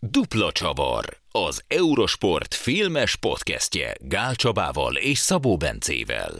Dupla Csavar, az Eurosport filmes podcastje Gál Csabával és Szabó Bencével.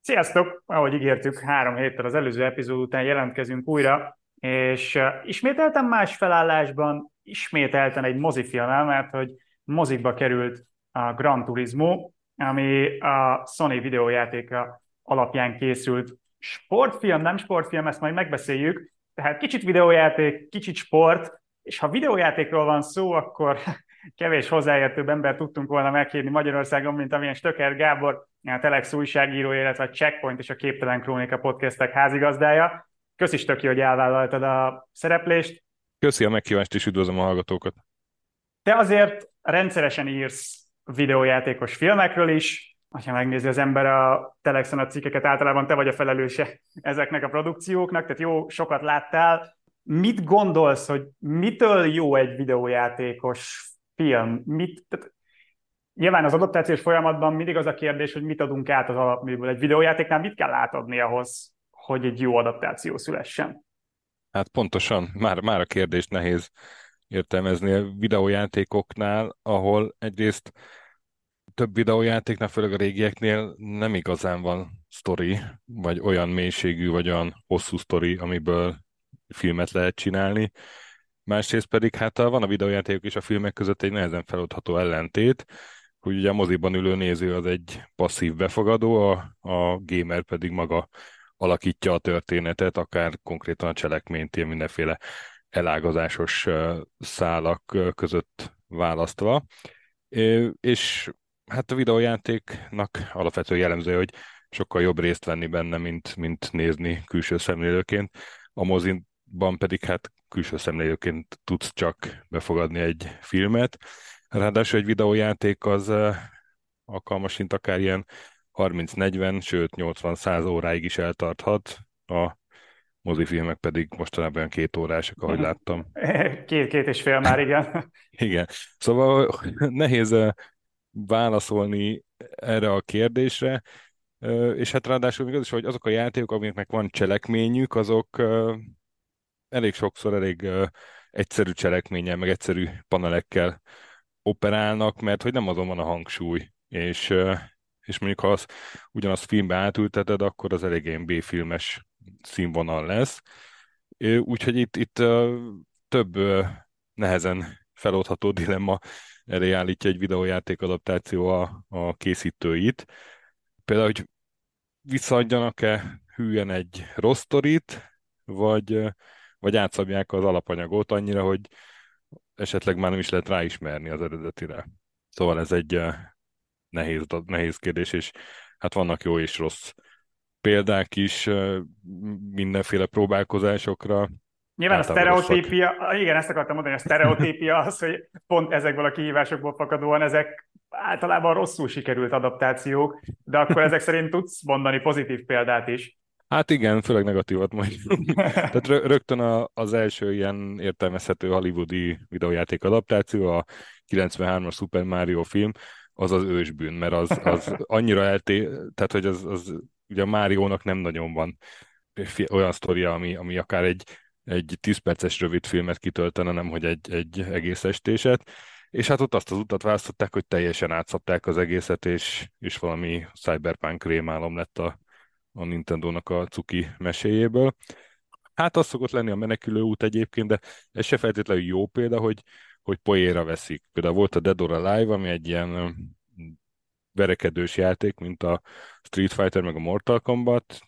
Sziasztok! Ahogy ígértük, három héttel az előző epizód után jelentkezünk újra, és uh, ismételten más felállásban, ismételten egy mozifilmmel, mert hogy mozikba került a Gran Turismo, ami a Sony videójátéka alapján készült sportfilm, nem sportfilm, ezt majd megbeszéljük, tehát kicsit videójáték, kicsit sport, és ha videójátékról van szó, akkor kevés hozzáértőbb ember tudtunk volna meghívni Magyarországon, mint amilyen Stöker Gábor, a Telex újságíró, illetve a Checkpoint és a Képtelen Krónika podcastek házigazdája. Köszi Stöki, hogy elvállaltad a szereplést. Köszi a meghívást, és üdvözlöm a hallgatókat. Te azért rendszeresen írsz videójátékos filmekről is, ha megnézi az ember a Telexen a cikkeket, általában te vagy a felelőse ezeknek a produkcióknak, tehát jó, sokat láttál, mit gondolsz, hogy mitől jó egy videójátékos film? Mit, tehát, nyilván az adaptációs folyamatban mindig az a kérdés, hogy mit adunk át az alapműből. Egy videójátéknál mit kell átadni ahhoz, hogy egy jó adaptáció szülessen? Hát pontosan, már, már a kérdést nehéz értelmezni a videójátékoknál, ahol egyrészt több videójátéknál, főleg a régieknél nem igazán van sztori, vagy olyan mélységű, vagy olyan hosszú sztori, amiből filmet lehet csinálni. Másrészt pedig hát van a videójátékok és a filmek között egy nehezen feloldható ellentét, hogy ugye a moziban ülő néző az egy passzív befogadó, a, a gamer pedig maga alakítja a történetet, akár konkrétan a cselekményt, ilyen mindenféle elágazásos szálak között választva. És hát a videójátéknak alapvető jellemző, hogy sokkal jobb részt venni benne, mint, mint nézni külső szemlélőként. A moziban pedig hát külső szemlélőként tudsz csak befogadni egy filmet. Ráadásul egy videójáték az alkalmas, mint akár ilyen 30-40, sőt 80-100 óráig is eltarthat. A mozifilmek pedig mostanában olyan két órásak, ahogy láttam. Két, két és fél már, igen. igen. Szóval nehéz válaszolni erre a kérdésre, és hát ráadásul még az is, hogy azok a játékok, amiknek van cselekményük, azok elég sokszor elég egyszerű cselekménnyel, meg egyszerű panelekkel operálnak, mert hogy nem azon van a hangsúly, és, és mondjuk ha az, ugyanazt filmbe átülteted, akkor az elég ilyen B-filmes színvonal lesz. Úgyhogy itt, itt több nehezen feloldható dilemma elé állítja egy videójáték adaptáció a, a készítőit. Például, hogy visszaadjanak-e hülyen egy rossz sztorit, vagy, vagy átszabják az alapanyagot annyira, hogy esetleg már nem is lehet ráismerni az eredetire. Szóval ez egy nehéz, nehéz kérdés, és hát vannak jó és rossz példák is mindenféle próbálkozásokra. Nyilván a sztereotípia, rosszak. igen, ezt akartam mondani, a sztereotípia az, hogy pont ezekből a kihívásokból fakadóan ezek általában rosszul sikerült adaptációk, de akkor ezek szerint tudsz mondani pozitív példát is. Hát igen, főleg negatívat mondjuk. Tehát rögtön az első ilyen értelmezhető hollywoodi videójáték adaptáció, a 93-as Super Mario film, az az ősbűn, mert az, az annyira elté, tehát hogy az, az ugye a Máriónak nem nagyon van olyan sztoria, ami, ami akár egy, egy 10 perces rövid filmet kitöltene, nem hogy egy, egy egész estéset. És hát ott azt az utat választották, hogy teljesen átszapták az egészet, és, és valami cyberpunk rémálom lett a, a Nintendo-nak a cuki meséjéből. Hát az szokott lenni a menekülő út egyébként, de ez se feltétlenül jó példa, hogy, hogy poéra veszik. Például volt a Dead or Alive, ami egy ilyen verekedős játék, mint a Street Fighter meg a Mortal Kombat,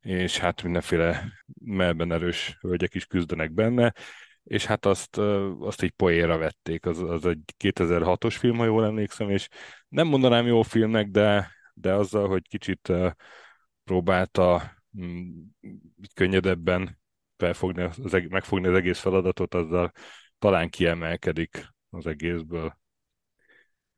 és hát mindenféle melben erős hölgyek is küzdenek benne, és hát azt, azt egy poéra vették, az, az egy 2006-os film, ha jól emlékszem, és nem mondanám jó filmnek, de, de azzal, hogy kicsit próbálta mm, könnyedebben felfogni, az, megfogni az egész feladatot, azzal talán kiemelkedik az egészből.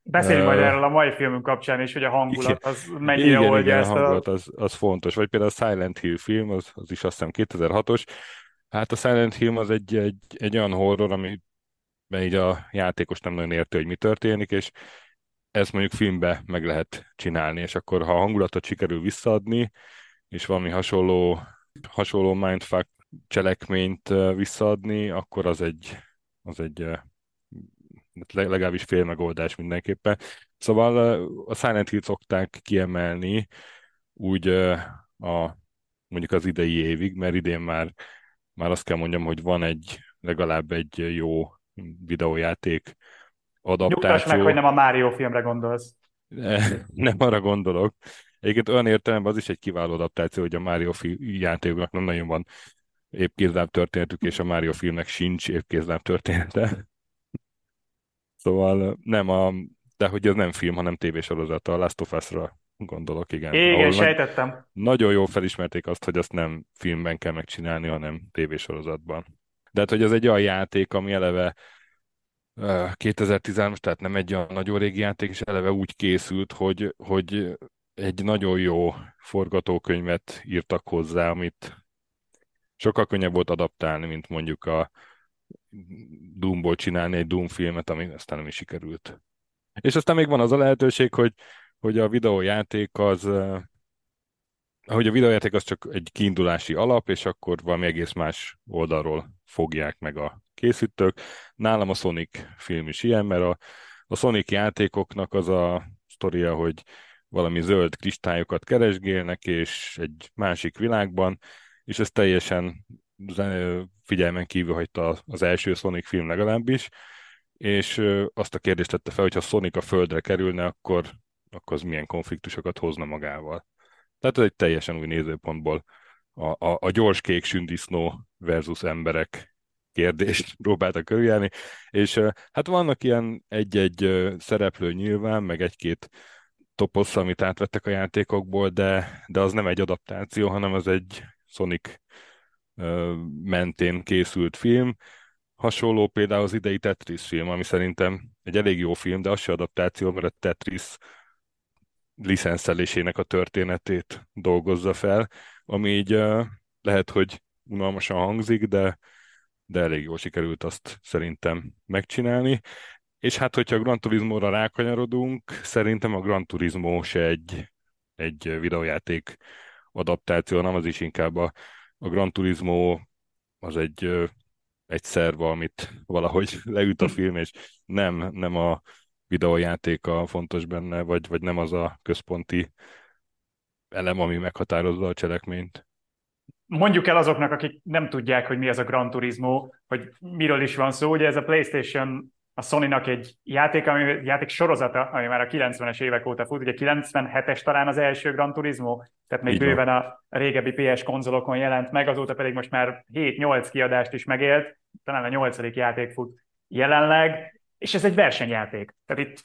Beszéljünk uh, majd erről a mai filmünk kapcsán is, hogy a hangulat az mennyire igen, oldja igen, ezt a hangulat az, az fontos. Vagy például a Silent Hill film, az, az is azt hiszem 2006-os. Hát a Silent Hill az egy, egy, egy olyan horror, ami így a játékos nem nagyon érti, hogy mi történik, és ezt mondjuk filmbe meg lehet csinálni, és akkor ha a hangulatot sikerül visszaadni, és valami hasonló, hasonló mindfuck cselekményt visszaadni, akkor az egy, az egy tehát legalábbis fél megoldás mindenképpen. Szóval a Silent Hill szokták kiemelni úgy a mondjuk az idei évig, mert idén már, már azt kell mondjam, hogy van egy legalább egy jó videójáték adaptáció. Nyugtass meg, hogy nem a Mario filmre gondolsz. Nem arra gondolok. Egyébként olyan értelemben az is egy kiváló adaptáció, hogy a Mario játékoknak nem nagyon van épp kézláb történetük, és a Mario filmnek sincs épp kézláb története. Szóval nem a, de hogy ez nem film, hanem tévésorozat, a Last of Us-ra gondolok, igen. Igen, sejtettem. Nagy, nagyon jól felismerték azt, hogy azt nem filmben kell megcsinálni, hanem tévésorozatban. De hát, hogy ez egy olyan játék, ami eleve 2013 tehát nem egy olyan nagyon régi játék, és eleve úgy készült, hogy, hogy egy nagyon jó forgatókönyvet írtak hozzá, amit sokkal könnyebb volt adaptálni, mint mondjuk a Doomból csinálni egy Doom filmet, ami aztán nem is sikerült. És aztán még van az a lehetőség, hogy, hogy a videójáték az hogy a videójáték az csak egy kiindulási alap, és akkor valami egész más oldalról fogják meg a készítők. Nálam a Sonic film is ilyen, mert a, a Sonic játékoknak az a sztoria, hogy valami zöld kristályokat keresgélnek, és egy másik világban, és ez teljesen figyelmen kívül hagyta az első Sonic film legalábbis, és azt a kérdést tette fel, hogy ha Sonic a földre kerülne, akkor, akkor az milyen konfliktusokat hozna magával. Tehát ez egy teljesen új nézőpontból a, a, a gyors kék sündisznó versus emberek kérdést próbáltak körüljárni, és hát vannak ilyen egy-egy szereplő nyilván, meg egy-két toposz, amit átvettek a játékokból, de, de az nem egy adaptáció, hanem az egy Sonic mentén készült film. Hasonló például az idei Tetris film, ami szerintem egy elég jó film, de az se adaptáció, mert a Tetris licenszelésének a történetét dolgozza fel, ami így lehet, hogy unalmasan hangzik, de, de elég jól sikerült azt szerintem megcsinálni. És hát, hogyha a Gran Turismo-ra rákanyarodunk, szerintem a Gran Turismo se egy, egy videójáték adaptáció, nem az is inkább a, a Gran Turismo az egy, egy szerv, amit valahogy leüt a film, és nem, nem a videójátéka fontos benne, vagy, vagy nem az a központi elem, ami meghatározza a cselekményt. Mondjuk el azoknak, akik nem tudják, hogy mi ez a Gran Turismo, hogy miről is van szó. Ugye ez a PlayStation a Sony-nak egy játék, ami játék sorozata, ami már a 90-es évek óta fut, ugye 97-es talán az első Gran Turismo, tehát még Így bőven van. a régebbi PS konzolokon jelent meg, azóta pedig most már 7-8 kiadást is megélt, talán a 8. játék fut jelenleg, és ez egy versenyjáték. Tehát itt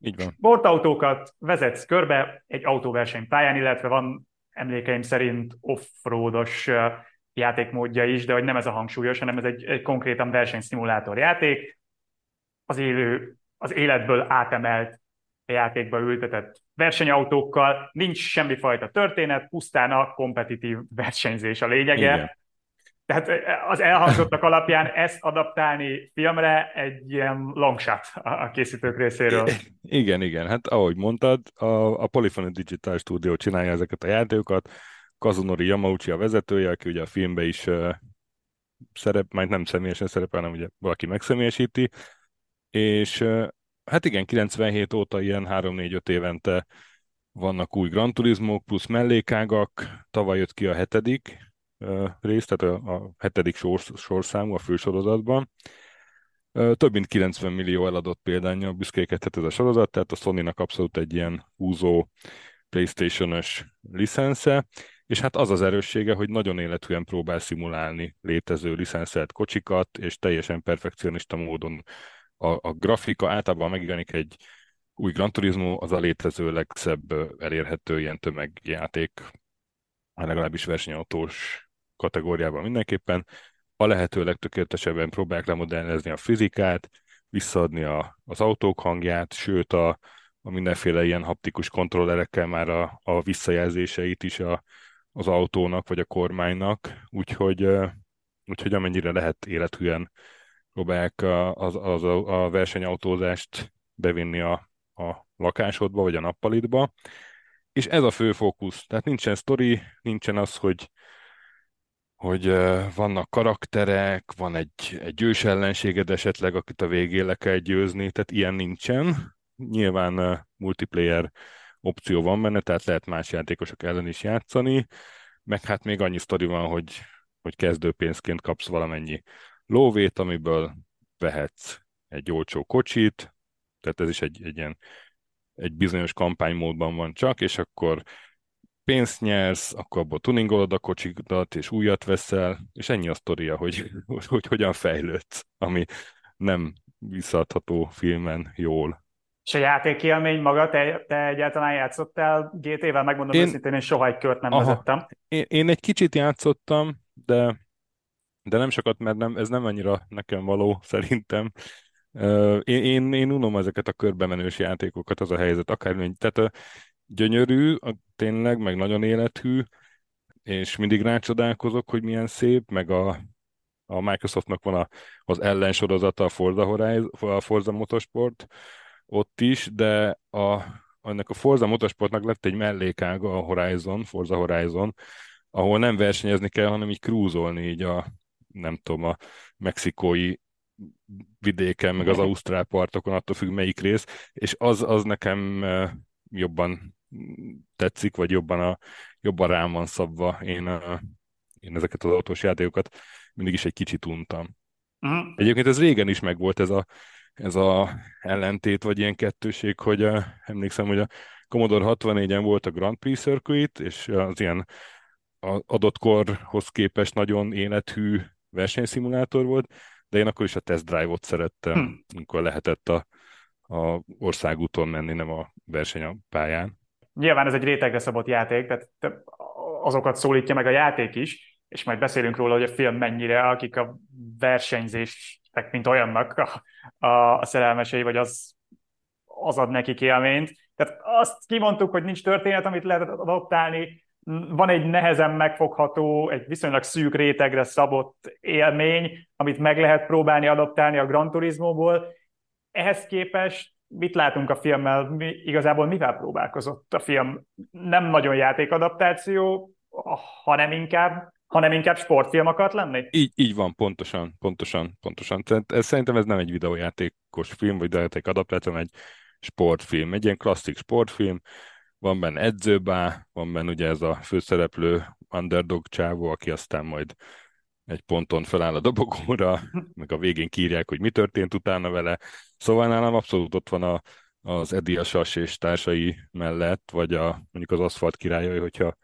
így van. Sportautókat vezetsz körbe egy autóversenypályán, illetve van emlékeim szerint offroados játékmódja is, de hogy nem ez a hangsúlyos, hanem ez egy, egy konkrétan versenyszimulátor játék, az élő, az életből átemelt játékba ültetett versenyautókkal, nincs semmifajta történet, pusztán a kompetitív versenyzés a lényege. Igen. Tehát az elhangzottak alapján ezt adaptálni filmre egy ilyen long shot a készítők részéről. Igen, igen. Hát ahogy mondtad, a, a Polyphony Digital Studio csinálja ezeket a játékokat, Kazunori Yamauchi a vezetője, aki ugye a filmbe is uh, szerep, majd nem személyesen szerepel, hanem ugye valaki megszemélyesíti, és uh, hát igen, 97 óta ilyen 3-4-5 évente vannak új Gran Turismo plusz mellékágak, tavaly jött ki a hetedik rész, tehát a, a hetedik sor, sorszámú a fősorozatban. Több mint 90 millió eladott példányjal büszkékedhet ez a sorozat, tehát a Sony-nak abszolút egy ilyen húzó PlayStation-ös licensze, és hát az az erőssége, hogy nagyon életűen próbál szimulálni létező licenszelt kocsikat, és teljesen perfekcionista módon a, a grafika általában megjelenik egy új Gran Turismo, az a létező legszebb elérhető ilyen tömegjáték, legalábbis versenyautós kategóriában mindenképpen. A lehető legtökéletesebben próbálják lemodellezni a fizikát, visszaadni a, az autók hangját, sőt a, a mindenféle ilyen haptikus kontrollerekkel már a, a visszajelzéseit is a, az autónak vagy a kormánynak, úgyhogy, úgyhogy amennyire lehet élethűen próbálják az, az, a versenyautózást bevinni a, a lakásodba vagy a nappalitba, és ez a fő fókusz. Tehát nincsen sztori, nincsen az, hogy hogy vannak karakterek, van egy, egy ős ellenséged esetleg, akit a végén le kell győzni, tehát ilyen nincsen. Nyilván multiplayer opció van benne, tehát lehet más játékosok ellen is játszani, meg hát még annyi sztori van, hogy, hogy kezdőpénzként kapsz valamennyi lóvét, amiből vehetsz egy olcsó kocsit, tehát ez is egy, egy ilyen egy bizonyos kampánymódban van csak, és akkor pénzt nyersz, akkor abból tuningolod a kocsidat, és újat veszel, és ennyi a sztoria, hogy, hogy, hogy hogyan fejlődsz, ami nem visszaadható filmen jól. És a játékélmény maga, te, te egyáltalán játszottál GT-vel? Megmondom én, őszintén, én soha egy kört nem aha, vezettem. Én, én egy kicsit játszottam, de, de nem sokat, mert nem, ez nem annyira nekem való, szerintem. Én, én, én unom ezeket a körbemenős játékokat, az a helyzet, akár tehát gyönyörű, tényleg, meg nagyon élethű, és mindig rácsodálkozok, hogy milyen szép, meg a, a Microsoftnak van a, az ellensorozata, a Forza, Horizon, a Forza Motorsport, ott is, de a, ennek a Forza Motorsportnak lett egy mellékága a Horizon, Forza Horizon, ahol nem versenyezni kell, hanem így krúzolni így a, nem tudom, a mexikói vidéken, meg az ausztrál partokon, attól függ melyik rész, és az, az nekem jobban tetszik, vagy jobban, a, jobban rám van szabva. Én, a, én ezeket az autós játékokat mindig is egy kicsit untam. Uh-huh. Egyébként ez régen is megvolt ez a, ez a ellentét, vagy ilyen kettőség, hogy uh, emlékszem, hogy a Commodore 64-en volt a Grand Prix Circuit, és az ilyen adott korhoz képest nagyon élethű versenyszimulátor volt, de én akkor is a test drive-ot szerettem, hmm. amikor lehetett a, a országúton menni, nem a versenypályán. Nyilván ez egy rétegre szabott játék, tehát azokat szólítja meg a játék is, és majd beszélünk róla, hogy a film mennyire, akik a versenyzésnek, mint olyannak a, a, a szerelmesei, vagy az, az ad nekik élményt. Tehát azt kimondtuk, hogy nincs történet, amit lehet adoptálni, van egy nehezen megfogható, egy viszonylag szűk rétegre szabott élmény, amit meg lehet próbálni adaptálni a Gran Turismo-ból. Ehhez képest mit látunk a filmmel? Mi, igazából mivel próbálkozott a film? Nem nagyon játékadaptáció, hanem inkább hanem inkább sportfilm akart lenni? Így, így van, pontosan, pontosan, pontosan. Tehát ez, szerintem ez nem egy videójátékos film, vagy videójáték adaptáció, hanem egy sportfilm, egy ilyen klasszik sportfilm, van benne edzőbá, van benne ugye ez a főszereplő underdog csávó, aki aztán majd egy ponton feláll a dobogóra, meg a végén kírják, hogy mi történt utána vele. Szóval nálam abszolút ott van a, az Eddie Sas és társai mellett, vagy a, mondjuk az aszfalt királyai, hogyha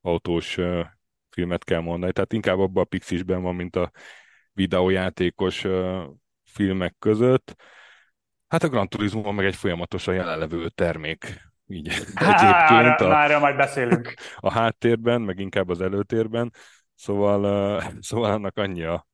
autós uh, filmet kell mondani. Tehát inkább abban a pixisben van, mint a videójátékos uh, filmek között. Hát a Gran Turismo meg egy folyamatosan jelenlevő termék így Há, egyébként. A, már majd beszélünk. A háttérben, meg inkább az előtérben. Szóval, uh, szóval annak annyi a,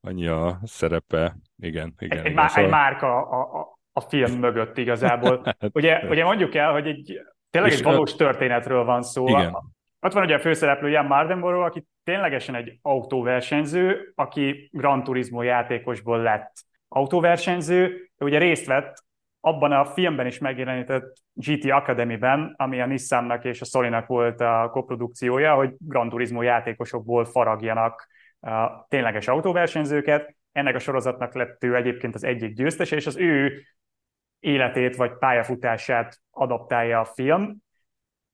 annyi a szerepe. Igen, igen. Egy, igen, szóval... egy márka a, a, a film mögött igazából. Hát, ugye, ugye mondjuk el, hogy egy, tényleg egy valós történetről van szó. Igen. Ott van ugye a főszereplő Jan Mardenborough, aki ténylegesen egy autóversenyző, aki Gran Turismo játékosból lett autóversenyző, ugye részt vett abban a filmben is megjelenített GT Academy-ben, ami a Nissannak és a Sony-nak volt a koprodukciója, hogy Gran Turismo játékosokból faragjanak a tényleges autóversenyzőket. Ennek a sorozatnak lett ő egyébként az egyik győztes, és az ő életét vagy pályafutását adaptálja a film.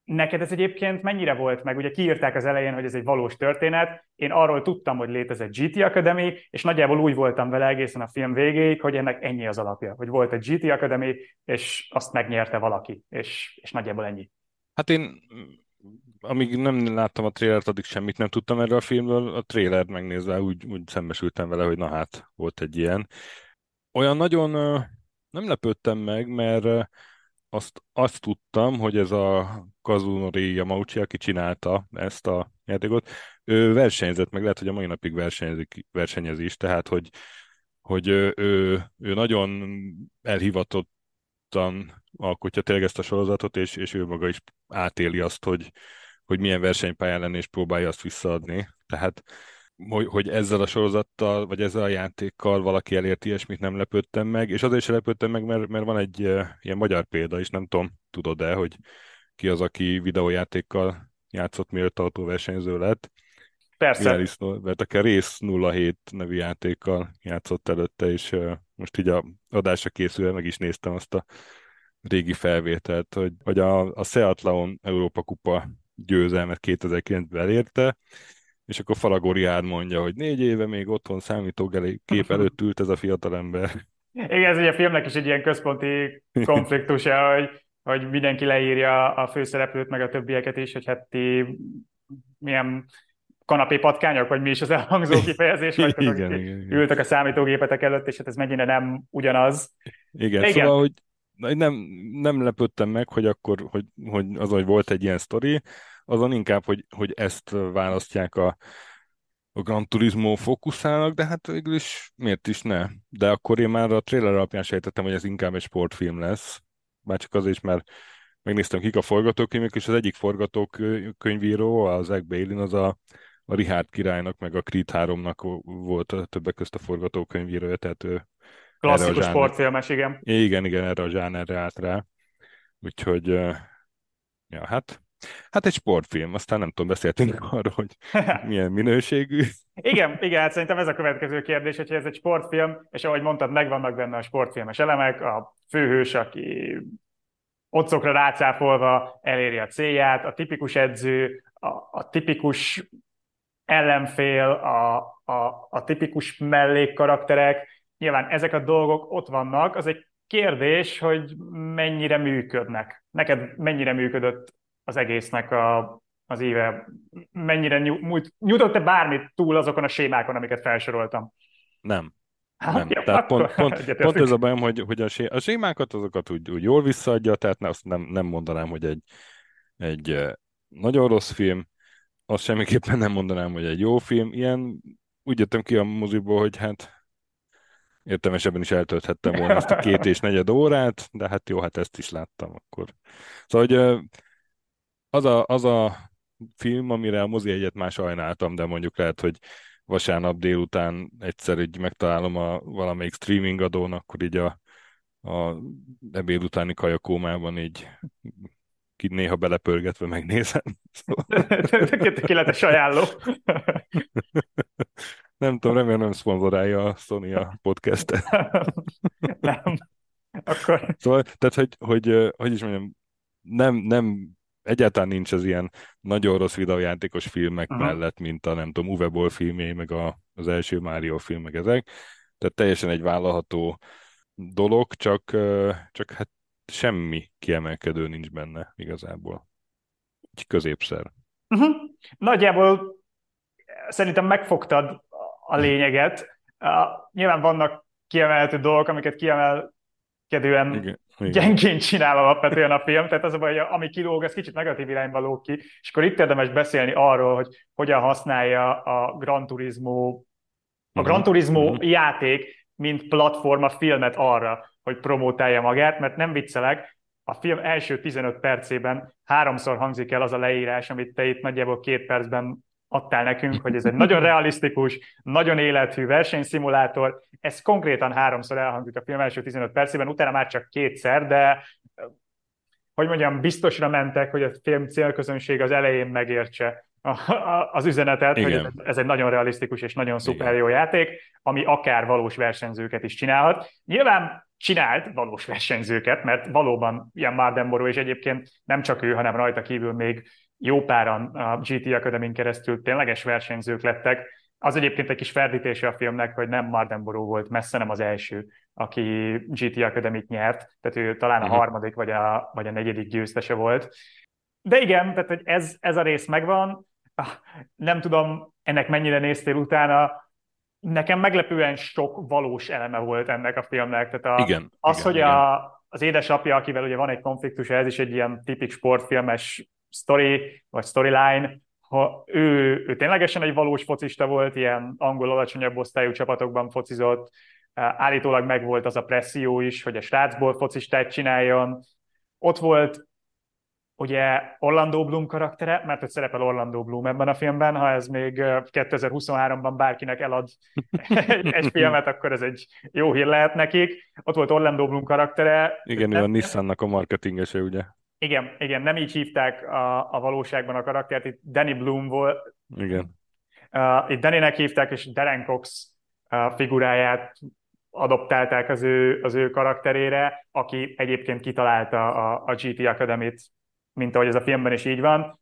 Neked ez egyébként mennyire volt meg? Ugye kiírták az elején, hogy ez egy valós történet. Én arról tudtam, hogy létezett GT Academy, és nagyjából úgy voltam vele egészen a film végéig, hogy ennek ennyi az alapja. Hogy volt egy GT Academy, és azt megnyerte valaki, és, és nagyjából ennyi. Hát én amíg nem láttam a trélert, addig semmit nem tudtam erről a filmről. A trélert megnézve úgy, úgy szembesültem vele, hogy na hát, volt egy ilyen. Olyan nagyon nem lepődtem meg, mert azt, azt tudtam, hogy ez a Kazunori Yamauchi, aki csinálta ezt a játékot, ő versenyzett, meg lehet, hogy a mai napig versenyezik, versenyez is, tehát hogy, hogy ő, ő, ő nagyon elhivatottan alkotja tényleg ezt a sorozatot, és, és ő maga is átéli azt, hogy, hogy milyen versenypályán lenni, és próbálja azt visszaadni. Tehát hogy, ezzel a sorozattal, vagy ezzel a játékkal valaki elért ilyesmit, nem lepődtem meg, és azért sem lepődtem meg, mert, mert van egy uh, ilyen magyar példa is, nem tudom, tudod-e, hogy ki az, aki videójátékkal játszott, mielőtt autóversenyző lett. Persze. mert akár rész 07 nevű játékkal játszott előtte, és uh, most így a adásra készülve meg is néztem azt a régi felvételt, hogy, hogy a, a Seattle Európa Kupa győzelmet 2009-ben elérte, és akkor Falagori mondja, hogy négy éve még otthon számítógép előtt ült ez a fiatalember. Igen, ez ugye a filmnek is egy ilyen központi konfliktusa, hogy, hogy mindenki leírja a főszereplőt, meg a többieket is, hogy hát ti milyen kanapé patkányok, vagy mi is az elhangzó kifejezés, vagy igen, igen, igen. ültek a számítógépetek előtt, és hát ez mennyire nem ugyanaz. Igen, igen. szóval, hogy nem, nem lepődtem meg, hogy akkor, hogy, hogy az, hogy volt egy ilyen sztori, azon inkább, hogy, hogy ezt választják a, a Gran Turismo fókuszának, de hát végül is miért is ne? De akkor én már a trailer alapján sejtettem, hogy ez inkább egy sportfilm lesz. Már csak azért is, mert megnéztem kik a forgatókönyvek, és az egyik forgatókönyvíró, az Zach Bailey, az a, a Richard királynak, meg a Creed 3-nak volt a többek közt a forgatókönyvírója, tehát ő Klasszikus sportfilmes, igen. Igen, igen, erre a zsánerre állt rá. Úgyhogy, ja, hát Hát egy sportfilm, aztán nem tudom, beszéltünk arról, hogy milyen minőségű. Igen, igen, hát szerintem ez a következő kérdés, hogyha ez egy sportfilm, és ahogy mondtad, megvannak benne a sportfilmes elemek, a főhős, aki otcokra rácáfolva eléri a célját, a tipikus edző, a, a tipikus ellenfél, a, a, a tipikus mellékkarakterek, nyilván ezek a dolgok ott vannak, az egy kérdés, hogy mennyire működnek. Neked mennyire működött az egésznek a, az éve, mennyire nyújtott-e bármit túl azokon a sémákon, amiket felsoroltam? Nem. Hát, nem. Ja, tehát pont, pont, pont ez a bajom, hogy, hogy a, sé, a sémákat azokat úgy, úgy jól visszaadja, tehát azt nem, nem mondanám, hogy egy, egy nagyon rossz film, azt semmiképpen nem mondanám, hogy egy jó film. Ilyen úgy jöttem ki a moziból, hogy hát értelmesebben is eltölthettem volna azt a két és negyed órát, de hát jó, hát ezt is láttam akkor. Szóval, hogy az a, az a film, amire a mozi egyet már sajnáltam, de mondjuk lehet, hogy vasárnap délután egyszer így megtalálom a valamelyik streaming adón, akkor így a, a ebéd utáni kajakómában így ki néha belepörgetve megnézem. Tökéletes ajánló. nem tudom, remélem nem szponzorálja a Sony a podcastet. nem. Akkor... Szóval, tehát, hogy, hogy, hogy is mondjam, nem, nem egyáltalán nincs az ilyen nagyon rossz videójátékos filmek uh-huh. mellett, mint a nem tudom, Uwe Boll filmjei, meg a, az első Mario film, meg ezek. Tehát teljesen egy vállalható dolog, csak, csak hát semmi kiemelkedő nincs benne igazából. Egy középszer. Uh-huh. Nagyjából szerintem megfogtad a lényeget. Uh, nyilván vannak kiemelhető dolgok, amiket kiemelkedően Igen gyengén csinál alapvetően a film, tehát az a baj, hogy ami kilóg, az kicsit negatív irányba lóg ki, és akkor itt érdemes beszélni arról, hogy hogyan használja a Gran Turismo, a Gran Turismo uh-huh. játék, mint platform a filmet arra, hogy promótálja magát, mert nem viccelek, a film első 15 percében háromszor hangzik el az a leírás, amit te itt nagyjából két percben adtál nekünk, hogy ez egy nagyon realisztikus, nagyon élethű versenyszimulátor. Ez konkrétan háromszor elhangzik a film első 15 percében, utána már csak kétszer, de hogy mondjam, biztosra mentek, hogy a film célközönség az elején megértse az üzenetet, Igen. hogy ez, ez egy nagyon realisztikus és nagyon szuper jó játék, ami akár valós versenyzőket is csinálhat. Nyilván csinált valós versenyzőket, mert valóban ilyen Mardenboro, és egyébként nem csak ő, hanem rajta kívül még jó páran a GT Academy keresztül tényleges versenyzők lettek. Az egyébként egy kis ferdítése a filmnek, hogy nem Mardenboro volt messze nem az első, aki GT academy nyert, tehát ő talán a uh-huh. harmadik vagy a, vagy a negyedik győztese volt. De igen, tehát hogy ez, ez a rész megvan, ah, nem tudom, ennek mennyire néztél utána, nekem meglepően sok valós eleme volt ennek a filmnek. Tehát a, igen, az, igen, hogy igen. A, az édesapja, akivel ugye van egy konfliktus, ez is egy ilyen tipik sportfilmes story, vagy storyline, ha ő, ő ténylegesen egy valós focista volt, ilyen angol alacsonyabb osztályú csapatokban focizott, állítólag megvolt az a presszió is, hogy a srácból focistát csináljon. Ott volt ugye Orlando Bloom karaktere, mert hogy szerepel Orlando Bloom ebben a filmben, ha ez még 2023-ban bárkinek elad egy filmet, akkor ez egy jó hír lehet nekik. Ott volt Orlando Bloom karaktere. Igen, ő a Nissannak a marketingese, ugye? Igen, igen, nem így hívták a, a valóságban a karaktert, itt Danny Bloom volt. Igen. Uh, itt Daninek hívták, és Darren Cox uh, figuráját adoptálták az ő, az ő karakterére, aki egyébként kitalálta a, a GT Academy-t, mint ahogy ez a filmben is így van.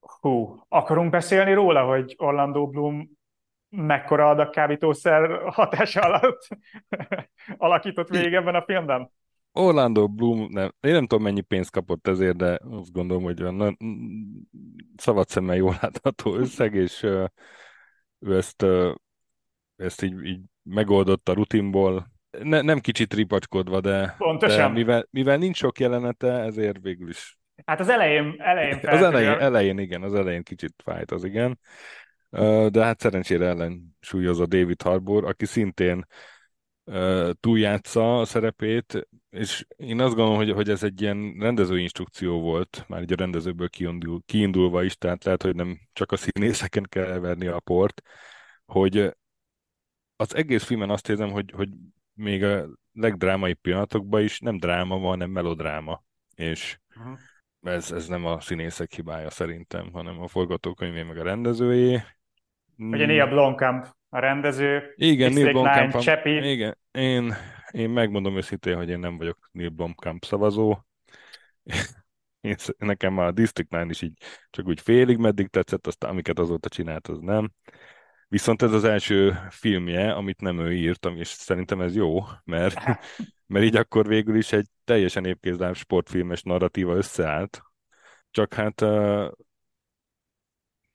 Hú, akarunk beszélni róla, hogy Orlando Bloom mekkora adag kábítószer hatása alatt alakított végig ebben a filmben? Orlando Bloom, nem, én nem tudom mennyi pénzt kapott ezért, de azt gondolom, hogy olyan szabad szemmel jól látható összeg, és ő ezt, ezt így, így megoldotta rutinból, ne, nem kicsit ripacskodva, de, de mivel, mivel nincs sok jelenete, ezért végül is. Hát az elején, elején Az elején, elején, igen, az elején kicsit fájt az, igen. De hát szerencsére ellen súlyozza David Harbour, aki szintén túljátsza a szerepét, és én azt gondolom, hogy, hogy ez egy ilyen rendezőinstrukció volt, már így a rendezőből kiindul, kiindulva is, tehát lehet, hogy nem csak a színészeken kell verni a port, hogy az egész filmen azt érzem, hogy, hogy még a legdrámai pillanatokban is nem dráma van, hanem melodráma. És uh-huh. Ez, ez nem a színészek hibája szerintem, hanem a forgatókönyvé meg a rendezőjé. Ugye Neil Blomkamp a rendező. Igen, Neil Blomkamp. Csepi. Igen, én, én megmondom őszintén, hogy én nem vagyok Neil Blomkamp szavazó. Én, nekem a District 9 is így csak úgy félig meddig tetszett, aztán amiket azóta csinált, az nem. Viszont ez az első filmje, amit nem ő írt, és szerintem ez jó, mert, mert így akkor végül is egy teljesen épkézláb sportfilmes narratíva összeállt. Csak hát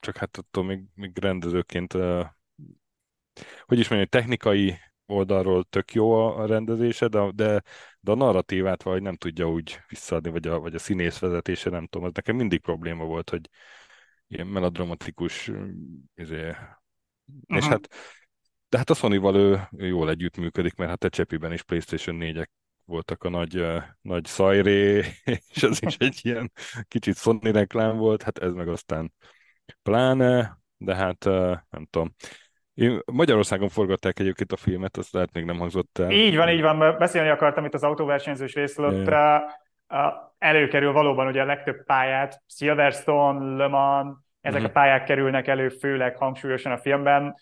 csak hát attól még, még rendezőként hogy is mondjam, technikai oldalról tök jó a rendezése, de, de, de a narratívát vagy nem tudja úgy visszaadni, vagy a, vagy a színész vezetése, nem tudom, ez nekem mindig probléma volt, hogy ilyen melodramatikus izé, Uh-huh. És hát, de hát a sony ő, ő jól együttműködik, mert hát a Csepiben is PlayStation 4-ek voltak a nagy, uh, nagy szajré, és ez is egy ilyen kicsit Sony reklám volt, hát ez meg aztán pláne, de hát uh, nem tudom. Én Magyarországon forgatták egyébként a filmet, azt lehet még nem hangzott el. Így van, így van, beszélni akartam itt az autóversenyzős részről, előkerül valóban ugye a legtöbb pályát, Silverstone, Le Mans, ezek uh-huh. a pályák kerülnek elő főleg hangsúlyosan a filmben.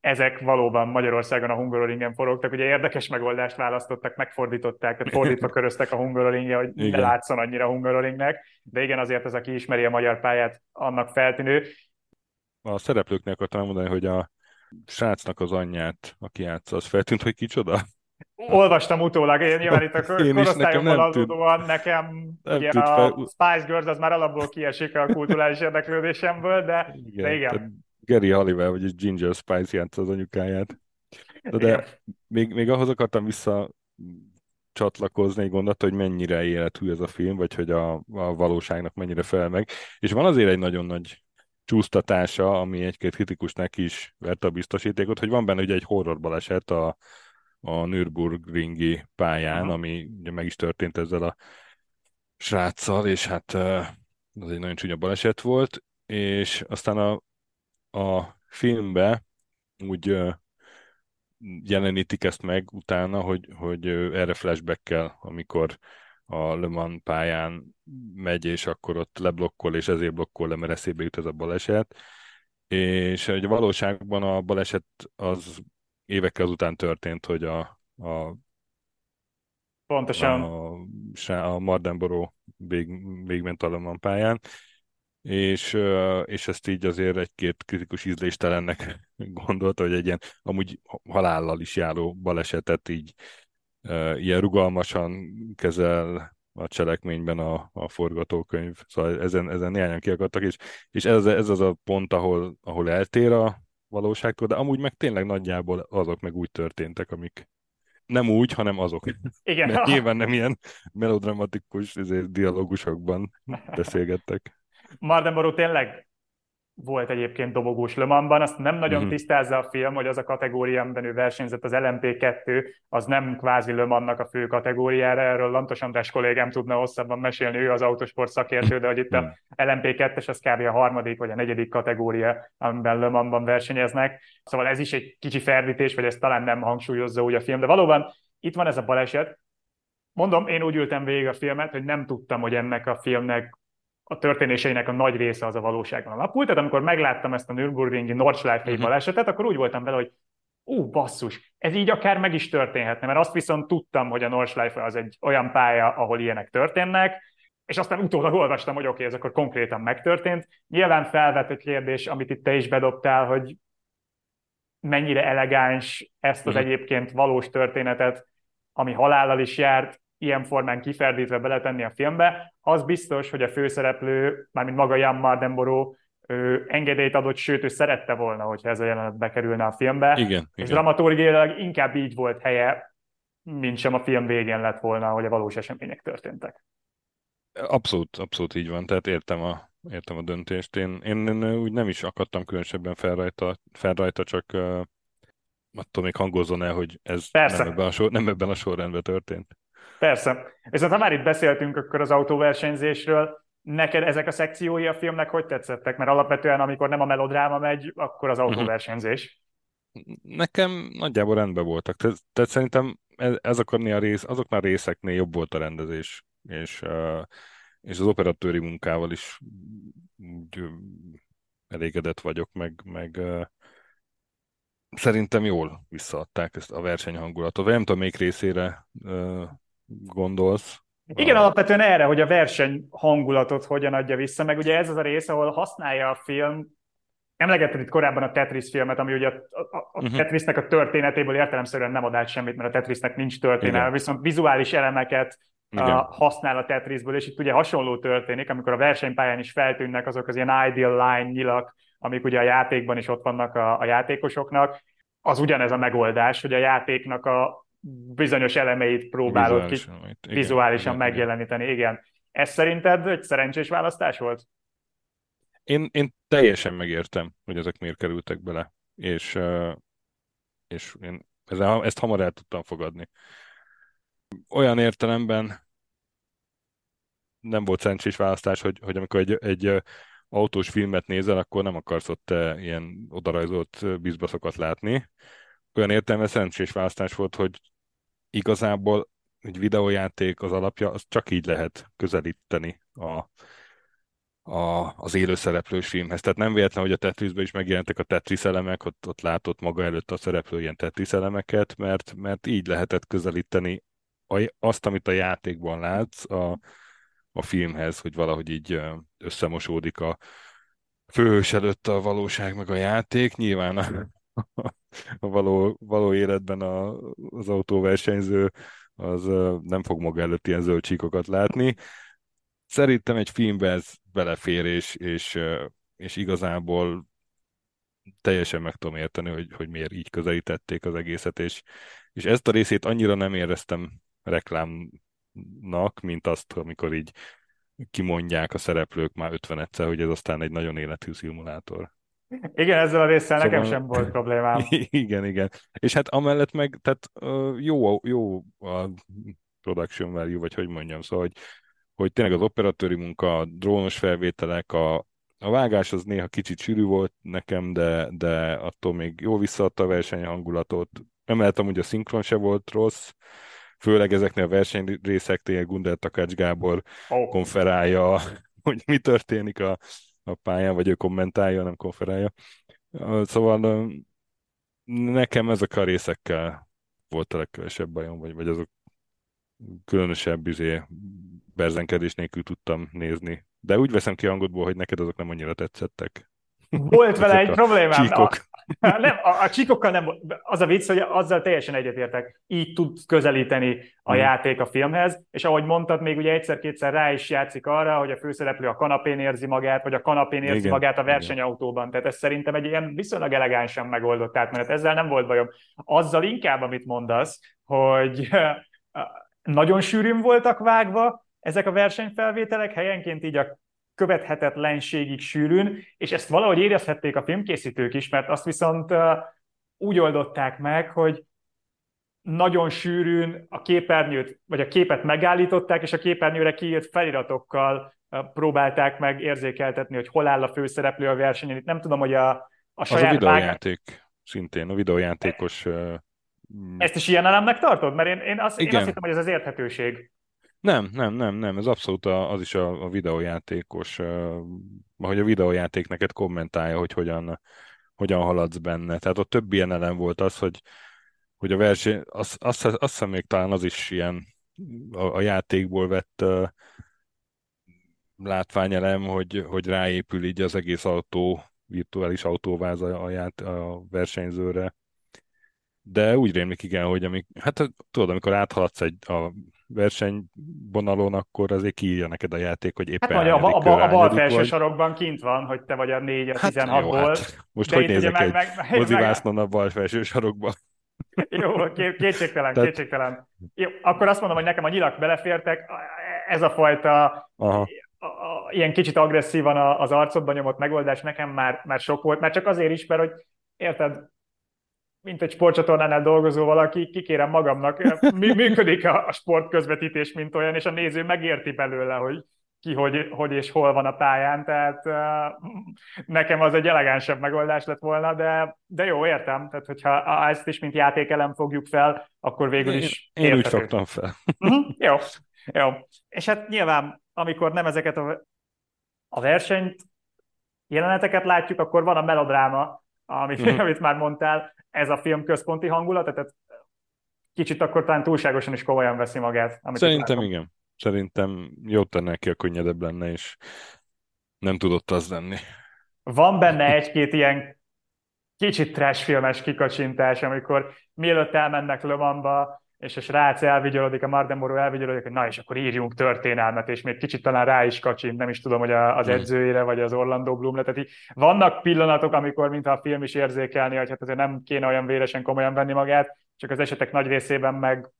Ezek valóban Magyarországon a Hungaroringen forogtak. Ugye érdekes megoldást választottak, megfordították, tehát fordítva köröztek a Hungaroringje, hogy igen. ne látszon annyira Hungaroringnek. De igen, azért az, aki ismeri a magyar pályát, annak feltűnő. A szereplőknek akartam mondani, hogy a srácnak az anyját, aki játsza, az feltűnt, hogy kicsoda? Olvastam utólag, én nyilván itt a korosztályommal adódóan nekem nem ugye a fel... Spice Girls az már alapból kiesik a kulturális érdeklődésemből, de igen. De igen. Gary Halliwell, vagyis Ginger Spice játsza az anyukáját. De, de még, még ahhoz akartam vissza csatlakozni egy gondot, hogy mennyire élethű ez a film, vagy hogy a, a valóságnak mennyire fel meg. És van azért egy nagyon nagy csúsztatása, ami egy-két kritikusnak is verte a biztosítékot, hogy van benne ugye egy horror baleset a, a Nürburgringi pályán, ami ugye meg is történt ezzel a sráccal, és hát az egy nagyon csúnya baleset volt, és aztán a, a filmbe úgy jelenítik ezt meg utána, hogy, hogy erre flashback amikor a Le Mans pályán megy, és akkor ott leblokkol, és ezért blokkol le, mert eszébe jut ez a baleset. És hogy valóságban a baleset az évekkel azután történt, hogy a, a Pontosan. A, a Mardenboro vég, végment a pályán, és, és ezt így azért egy-két kritikus ízléstelennek gondolta, hogy egy ilyen amúgy halállal is járó balesetet így ilyen rugalmasan kezel a cselekményben a, a forgatókönyv. Szóval ezen, ezen néhányan kiakadtak, és, és ez, ez az a pont, ahol, ahol eltér a, valóságtól, de amúgy meg tényleg nagyjából azok meg úgy történtek, amik nem úgy, hanem azok. Igen. Mert nyilván nem ilyen melodramatikus ezért, dialógusokban beszélgettek. Mardenborough tényleg volt egyébként dobogós Lömanban, azt nem nagyon uh-huh. tisztázza a film, hogy az a kategória, amiben ő versenyzett, az LMP2, az nem kvázi Lömannak a fő kategóriára, erről Lantos András kollégám tudna hosszabban mesélni, ő az autosport szakértő, de hogy itt a mhm. LMP2-es az kb. a harmadik vagy a negyedik kategória, amiben Lömanban versenyeznek. Szóval ez is egy kicsi ferdítés, vagy ez talán nem hangsúlyozza úgy a film, de valóban itt van ez a baleset. Mondom, én úgy ültem végig a filmet, hogy nem tudtam, hogy ennek a filmnek a történéseinek a nagy része az a valóságon alapul. Tehát amikor megláttam ezt a Nürburgringi Nordschleife uh-huh. balesetet, akkor úgy voltam vele, hogy ú, basszus, ez így akár meg is történhetne, mert azt viszont tudtam, hogy a Nordschleife az egy olyan pálya, ahol ilyenek történnek, és aztán utólag olvastam, hogy oké, okay, ez akkor konkrétan megtörtént. Nyilván felvett egy kérdés, amit itt te is bedobtál, hogy mennyire elegáns ezt az uh-huh. egyébként valós történetet, ami halállal is járt, ilyen formán kiferdítve beletenni a filmbe, az biztos, hogy a főszereplő, mármint maga Jan Mardenborough, ő engedélyt adott, sőt, ő szerette volna, hogyha ez a jelenet bekerülne a filmbe. Igen, és dramaturgiailag inkább így volt helye, mint sem a film végén lett volna, hogy a valós események történtek. Abszolút, abszolút így van, tehát értem a, értem a döntést. Én, én, én úgy nem is akadtam különösebben fel rajta, fel rajta csak uh, attól még hangozzon el, hogy ez nem ebben, a sor, nem ebben a sorrendben történt. Persze. Viszont ha már itt beszéltünk akkor az autóversenyzésről, neked ezek a szekciói a filmnek hogy tetszettek? Mert alapvetően, amikor nem a melodráma megy, akkor az autóversenyzés. Nekem nagyjából rendben voltak. Tehát, tehát szerintem ez, a rész, azoknál részeknél jobb volt a rendezés, és, és az operatőri munkával is úgy elégedett vagyok, meg, meg szerintem jól visszaadták ezt a versenyhangulatot. Vagy nem tudom, még részére gondolsz. Igen, alapvetően erre, hogy a verseny hangulatot hogyan adja vissza, meg ugye ez az a rész, ahol használja a film, emlegetted itt korábban a Tetris filmet, ami ugye a, a, a uh-huh. Tetrisnek a történetéből értelemszerűen nem ad át semmit, mert a Tetrisnek nincs történelme, viszont vizuális elemeket a, használ a Tetrisből, és itt ugye hasonló történik, amikor a versenypályán is feltűnnek azok az ilyen ideal line nyilak, amik ugye a játékban is ott vannak a, a játékosoknak, az ugyanez a megoldás, hogy a játéknak a bizonyos elemeit próbálod ki, igen, vizuálisan igen, megjeleníteni. Igen. igen. Ez szerinted egy szerencsés választás volt? Én, én teljesen megértem, hogy ezek miért kerültek bele, és, és én ezzel, ezt hamar el tudtam fogadni. Olyan értelemben nem volt szerencsés választás, hogy, hogy amikor egy, egy autós filmet nézel, akkor nem akarsz ott ilyen odarajzolt bizbaszokat látni, olyan értelme szerencsés választás volt, hogy igazából egy videójáték az alapja, az csak így lehet közelíteni a, a, az élőszereplős filmhez. Tehát nem véletlen, hogy a Tetrisben is megjelentek a Tetris elemek, ott, ott látott maga előtt a szereplő ilyen Tetris elemeket, mert, mert így lehetett közelíteni a, azt, amit a játékban látsz a, a filmhez, hogy valahogy így összemosódik a főhős előtt a valóság meg a játék. Nyilván a, a való, való életben a, az autóversenyző az nem fog maga előtt ilyen zöld csíkokat látni. Szerintem egy filmbe ez belefér, és, és, és igazából teljesen meg tudom érteni, hogy, hogy miért így közelítették az egészet, és, és ezt a részét annyira nem éreztem reklámnak, mint azt, amikor így kimondják a szereplők már 50 egyszer, hogy ez aztán egy nagyon életű szimulátor. Igen, ezzel a résszel szóval... nekem sem volt problémám. Igen, igen. És hát amellett meg, tehát jó, jó a production value, vagy hogy mondjam, szóval, hogy, hogy tényleg az operatőri munka, a drónos felvételek, a, a vágás az néha kicsit sűrű volt nekem, de, de attól még jó visszaadta a verseny hangulatot. Emellett amúgy a szinkron se volt rossz, főleg ezeknél a versenyrészeknél Gundel Takács Gábor oh. konferálja, hogy mi történik a, a pályán, vagy ő kommentálja, nem konferálja. Szóval nekem ezek a részekkel volt a legkevesebb bajom, vagy, vagy azok különösebb izé, berzenkedés nélkül tudtam nézni. De úgy veszem ki hangodból, hogy neked azok nem annyira tetszettek. Volt vele egy problémám. Csíkok. Nem, a, a csíkokkal nem, az a vicc, hogy azzal teljesen egyetértek. Így tud közelíteni a hmm. játék a filmhez, és ahogy mondtad, még ugye egyszer-kétszer rá is játszik arra, hogy a főszereplő a kanapén érzi magát, vagy a kanapén érzi igen, magát a versenyautóban. Tehát ez szerintem egy ilyen viszonylag elegánsan megoldott átmenet. Ezzel nem volt bajom. Azzal inkább, amit mondasz, hogy nagyon sűrűn voltak vágva ezek a versenyfelvételek, helyenként így a követhetetlenségig sűrűn, és ezt valahogy érezhették a filmkészítők is, mert azt viszont úgy oldották meg, hogy nagyon sűrűn a képernyőt, vagy a képet megállították, és a képernyőre kiírt feliratokkal próbálták meg érzékeltetni, hogy hol áll a főszereplő a versenyen. Itt nem tudom, hogy a, a saját... Az a videójáték, vág... szintén, a videójátékos... Ezt is ilyen elemnek tartod? Mert én, én, azt, én azt hittem, hogy ez az érthetőség. Nem, nem, nem, nem, ez abszolút a, az is a, a videójátékos, hogy a videójáték neked kommentálja, hogy hogyan, hogyan haladsz benne. Tehát ott több ilyen elem volt az, hogy, hogy a verseny, azt, azt, azt hiszem még talán az is ilyen a, a játékból vett uh, látványelem, hogy, hogy ráépül így az egész autó, virtuális autóváz a, a, ját, a versenyzőre. De úgy rémlik igen, hogy amik, hát tudod, amikor áthaladsz egy a versenyvonalon, akkor azért kiírja neked a játék, hogy éppen Hát vagy a, a, a, a bal felső vagy. sarokban kint van, hogy te vagy a 4 a hát 16-ból. Hát, most hogy nézek meg, egy meg, meg, mozivásznon a bal felső sarokban? Jó, kétségtelen, Tehát... kétségtelen. Jó, akkor azt mondom, hogy nekem a nyilak belefértek, ez a fajta Aha. A, a, ilyen kicsit agresszívan az arcodban nyomott megoldás nekem már, már sok volt, mert csak azért is, mert hogy érted, mint egy sportcsatornánál dolgozó valaki, kikérem magamnak, működik a, a sportközvetítés, mint olyan, és a néző megérti belőle, hogy ki hogy, hogy és hol van a pályán, tehát uh, nekem az egy elegánsabb megoldás lett volna, de, de jó, értem, tehát hogyha ezt is mint játékelem fogjuk fel, akkor végül is Én, én úgy fogtam fel. Uh-huh, jó, jó. És hát nyilván, amikor nem ezeket a, a versenyt, jeleneteket látjuk, akkor van a melodráma, amit, uh-huh. amit már mondtál, ez a film központi hangulat, tehát kicsit akkor talán túlságosan is komolyan veszi magát. Amit Szerintem igen. Szerintem jót tenne neki, a könnyedebb lenne, és nem tudott az lenni. Van benne egy-két ilyen kicsit trash filmes kikacsintás, amikor mielőtt elmennek Lömanba, és a srác elvigyorodik, a Mardemoró elvigyorodik, hogy na és akkor írjunk történelmet, és még kicsit talán rá is kacsint, nem is tudom, hogy az hmm. edzőjére, vagy az Orlando Bloom lett. Tehát így vannak pillanatok, amikor mintha a film is érzékelni, hogy hát azért nem kéne olyan véresen komolyan venni magát, csak az esetek nagy részében meg,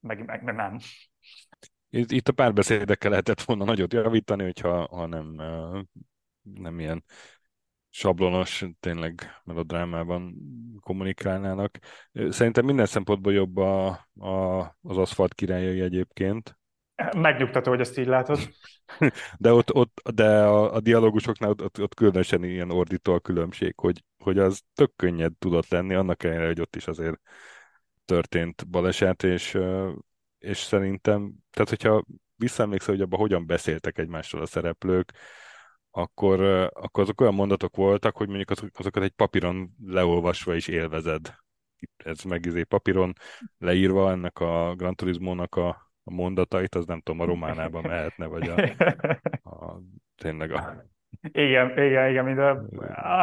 meg, meg, meg nem. Itt, itt a párbeszédekkel lehetett volna nagyot javítani, hogyha ha nem, nem ilyen sablonos, tényleg melodrámában kommunikálnának. Szerintem minden szempontból jobb a, a, az aszfalt királyai egyébként. Megnyugtató, hogy ezt így látod. De ott, ott de a, a dialógusoknál ott, ott, ott különösen ilyen ordító a különbség, hogy, hogy az tök könnyed tudott lenni, annak ellenére, hogy ott is azért történt baleset, és, és szerintem, tehát hogyha visszaemlékszel, hogy abban hogyan beszéltek egymással a szereplők, akkor, akkor azok olyan mondatok voltak, hogy mondjuk azokat egy papíron leolvasva is élvezed. Ez meg izé papíron leírva ennek a Gran Turismo-nak a, a mondatait, az nem tudom, a románában mehetne, vagy a, a tényleg a... Igen, igen, igen, mint a,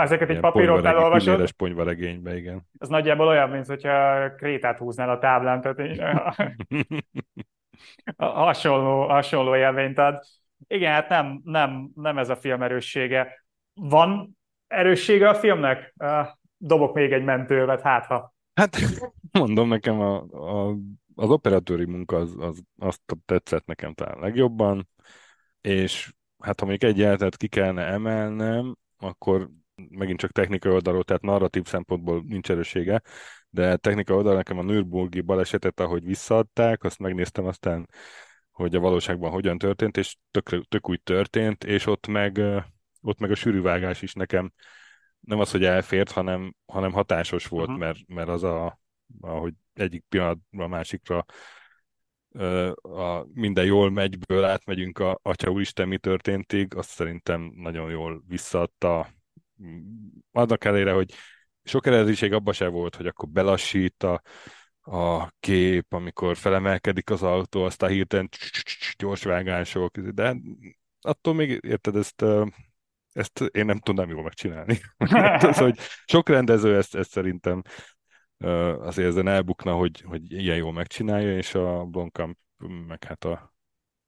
ezeket egy papíron elolvasod. Éles ponyvaregénybe, igen. Ez nagyjából olyan, mint hogyha krétát húznál a táblán, tehát hasonló, hasonló élményt ad. Igen, hát nem, nem, nem ez a film erőssége. Van erőssége a filmnek? Dobok még egy mentővet, hát ha. Hát mondom nekem, a, a, az operatőri munka az, az, azt tetszett nekem talán legjobban, és hát ha még egy jelentet ki kellene emelnem, akkor megint csak technikai oldalról, tehát narratív szempontból nincs erőssége, de technikai oldalról nekem a Nürburgi balesetet, ahogy visszaadták, azt megnéztem, aztán hogy a valóságban hogyan történt, és tök, tök úgy történt, és ott meg, ott meg a sűrűvágás is nekem nem az, hogy elfért, hanem, hanem hatásos volt, uh-huh. mert, mert az a, ahogy egyik pillanatban a másikra a minden jól megyből átmegyünk a Atya Úristen mi történtig, azt szerintem nagyon jól visszaadta. Annak elére, hogy sok eredettség abban se volt, hogy akkor belassít a, a kép, amikor felemelkedik az autó, aztán hirtelen gyors vágások, de attól még, érted, ezt, ezt én nem tudnám jól megcsinálni. az, hogy sok rendező ezt, ezt szerintem azért ezen elbukna, hogy, hogy ilyen jól megcsinálja, és a Blomkamp meg hát a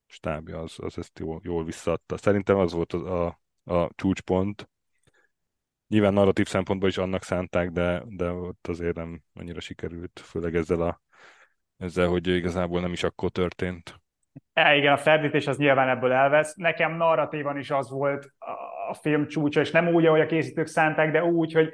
stábja az, az ezt jól, jól visszaadta. Szerintem az volt a, a, a csúcspont, Nyilván narratív szempontból is annak szánták, de, de ott azért nem annyira sikerült, főleg ezzel, a, ezzel, hogy igazából nem is akkor történt. É, igen, a ferdítés az nyilván ebből elvesz. Nekem narratívan is az volt a film csúcsa, és nem úgy, ahogy a készítők szánták, de úgy, hogy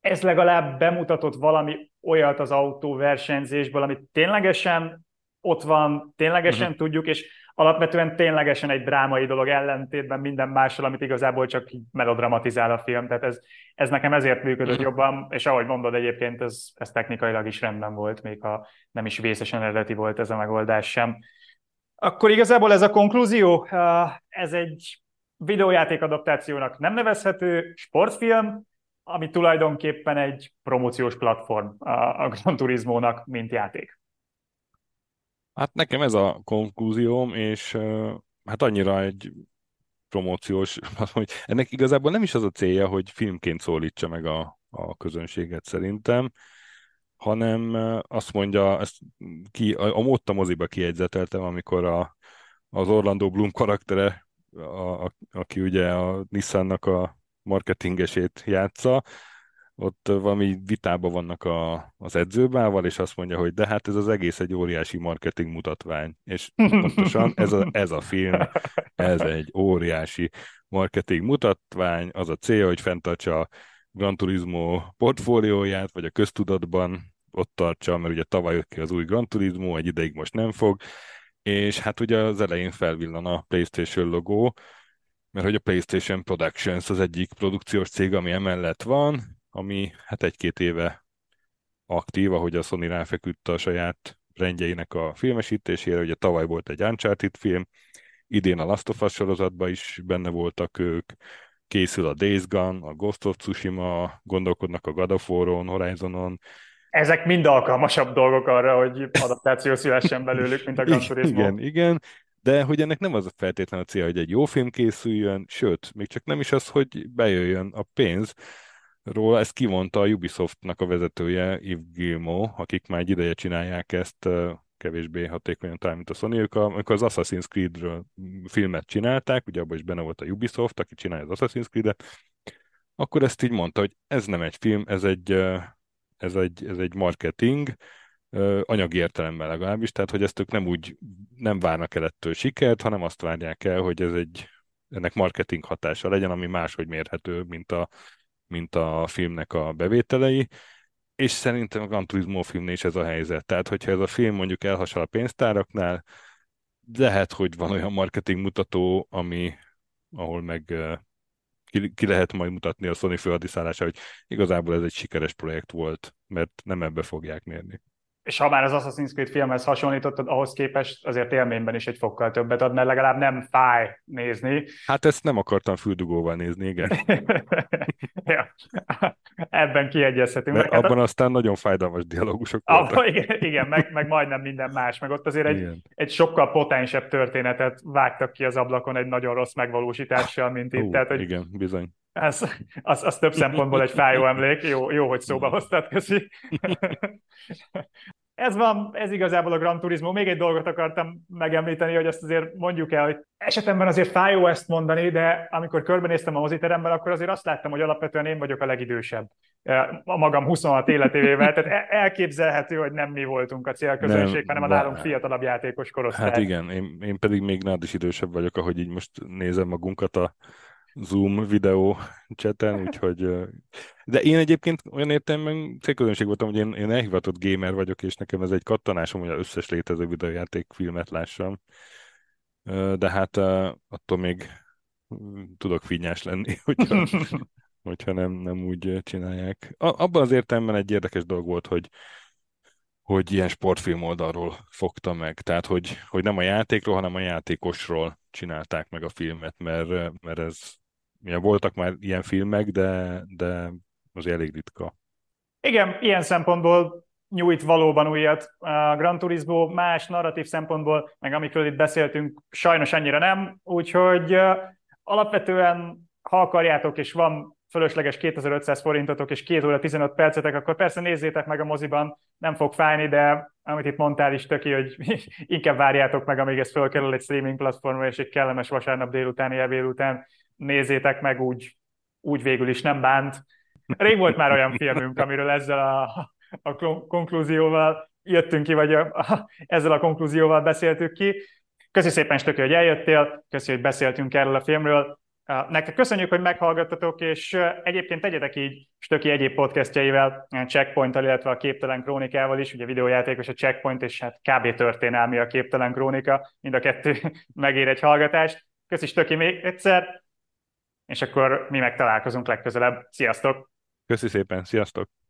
ez legalább bemutatott valami olyat az autóversenyzésből, amit ténylegesen ott van, ténylegesen uh-huh. tudjuk, és alapvetően ténylegesen egy drámai dolog ellentétben minden mással, amit igazából csak melodramatizál a film. Tehát ez, ez nekem ezért működött mm. jobban, és ahogy mondod egyébként, ez, ez technikailag is rendben volt, még ha nem is vészesen eredeti volt ez a megoldás sem. Akkor igazából ez a konklúzió, ez egy videójáték adaptációnak nem nevezhető sportfilm, ami tulajdonképpen egy promóciós platform a Gran Turismo-nak, mint játék. Hát nekem ez a konklúzióm, és hát annyira egy promóciós, hogy ennek igazából nem is az a célja, hogy filmként szólítsa meg a, a közönséget szerintem, hanem azt mondja, ezt ki, a, a ott a moziba kiegyzeteltem, amikor a, az Orlando Bloom karaktere, a, a, aki ugye a Nissannak a marketingesét játsza, ott valami vitában vannak a, az edzőbával, és azt mondja, hogy de hát ez az egész egy óriási marketing mutatvány. És pontosan ez a, ez a film, ez egy óriási marketing mutatvány, az a célja, hogy fenntartsa a Gran Turismo portfólióját, vagy a köztudatban ott tartsa, mert ugye tavaly jött ki az új Gran Turismo, egy ideig most nem fog, és hát ugye az elején felvillan a PlayStation logó, mert hogy a PlayStation Productions az egyik produkciós cég, ami emellett van, ami hát egy-két éve aktív, ahogy a Sony ráfeküdt a saját rendjeinek a filmesítésére, ugye tavaly volt egy Uncharted film, idén a Last of Us sorozatban is benne voltak ők, készül a Days Gone, a Ghost of Tsushima, gondolkodnak a God of War-on, Horizonon. Ezek mind alkalmasabb dolgok arra, hogy adaptáció szülessen belőlük, mint a Gran Turismo. Igen, igen, de hogy ennek nem az a feltétlen a cél, hogy egy jó film készüljön, sőt, még csak nem is az, hogy bejöjjön a pénz, róla, ezt kimondta a Ubisoftnak a vezetője, Yves Gilmo, akik már egy ideje csinálják ezt kevésbé hatékonyan talán, mint a sony amikor az Assassin's Creed-ről filmet csinálták, ugye abban is benne volt a Ubisoft, aki csinálja az Assassin's Creed-et, akkor ezt így mondta, hogy ez nem egy film, ez egy, ez egy, ez egy marketing, anyagi értelemben legalábbis, tehát hogy ezt ők nem úgy nem várnak el ettől sikert, hanem azt várják el, hogy ez egy ennek marketing hatása legyen, ami máshogy mérhető, mint a, mint a filmnek a bevételei, és szerintem a Gran Turismo filmnél is ez a helyzet. Tehát, hogyha ez a film mondjuk elhasal a pénztáraknál, lehet, hogy van olyan marketing mutató, ami, ahol meg ki, ki lehet majd mutatni a Sony főadiszállása, hogy igazából ez egy sikeres projekt volt, mert nem ebbe fogják mérni és ha már az Assassin's Creed filmhez hasonlítottad, ahhoz képest azért élményben is egy fokkal többet ad, mert legalább nem fáj nézni. Hát ezt nem akartam füldugóval nézni, igen. ja. Ebben kiegyezhetünk. Mert abban a... aztán nagyon fájdalmas dialógusok voltak. Abban, igen, igen meg, meg majdnem minden más, meg ott azért egy, egy sokkal potensebb történetet vágtak ki az ablakon egy nagyon rossz megvalósítással, mint itt. Uh, Tehát, hogy igen, bizony. Ez, az, az több szempontból egy fájó emlék. Jó, jó hogy szóba hoztad, köszi. ez van, ez igazából a Gran Turismo. Még egy dolgot akartam megemlíteni, hogy azt azért mondjuk el, hogy esetemben azért fájó ezt mondani, de amikor körbenéztem a moziteremben, akkor azért azt láttam, hogy alapvetően én vagyok a legidősebb a magam 26 életévével, tehát e- elképzelhető, hogy nem mi voltunk a célközönség, hanem a nálunk fiatalabb játékos korosztály. Hát igen, én, én pedig még nálad is idősebb vagyok, ahogy így most nézem magunkat a Zoom videó cseten, úgyhogy... De én egyébként olyan értelemben célközönség voltam, hogy én, én elhivatott gamer vagyok, és nekem ez egy kattanásom, hogy az összes létező videójáték filmet lássam. De hát attól még tudok finnyás lenni, hogyha, hogyha nem, nem úgy csinálják. Abban az értelemben egy érdekes dolog volt, hogy hogy ilyen sportfilm oldalról fogta meg. Tehát, hogy, hogy nem a játékról, hanem a játékosról csinálták meg a filmet, mert, mert ez Ja, voltak már ilyen filmek, de, de az elég ritka. Igen, ilyen szempontból nyújt valóban újat. A Gran Turismo más narratív szempontból, meg amikről itt beszéltünk, sajnos annyira nem, úgyhogy alapvetően, ha akarjátok, és van fölösleges 2500 forintotok és 2 óra 15 percetek, akkor persze nézzétek meg a moziban, nem fog fájni, de amit itt mondtál is töki, hogy inkább várjátok meg, amíg ez fölkerül egy streaming platformra, és egy kellemes vasárnap délutáni ebéd után nézzétek meg, úgy, úgy végül is nem bánt. Rég volt már olyan filmünk, amiről ezzel a, a konklúzióval jöttünk ki, vagy a, a, ezzel a konklúzióval beszéltük ki. Köszi szépen, Stöki, hogy eljöttél, köszi, hogy beszéltünk erről a filmről. Nektek köszönjük, hogy meghallgattatok, és egyébként tegyetek így Stöki egyéb podcastjeivel, checkpoint illetve a Képtelen Krónikával is, ugye videójátékos a Checkpoint, és hát kb. történelmi a Képtelen Krónika, mind a kettő megér egy hallgatást. Köszi Stöki még egyszer, és akkor mi megtalálkozunk legközelebb. Sziasztok! Köszi szépen, sziasztok!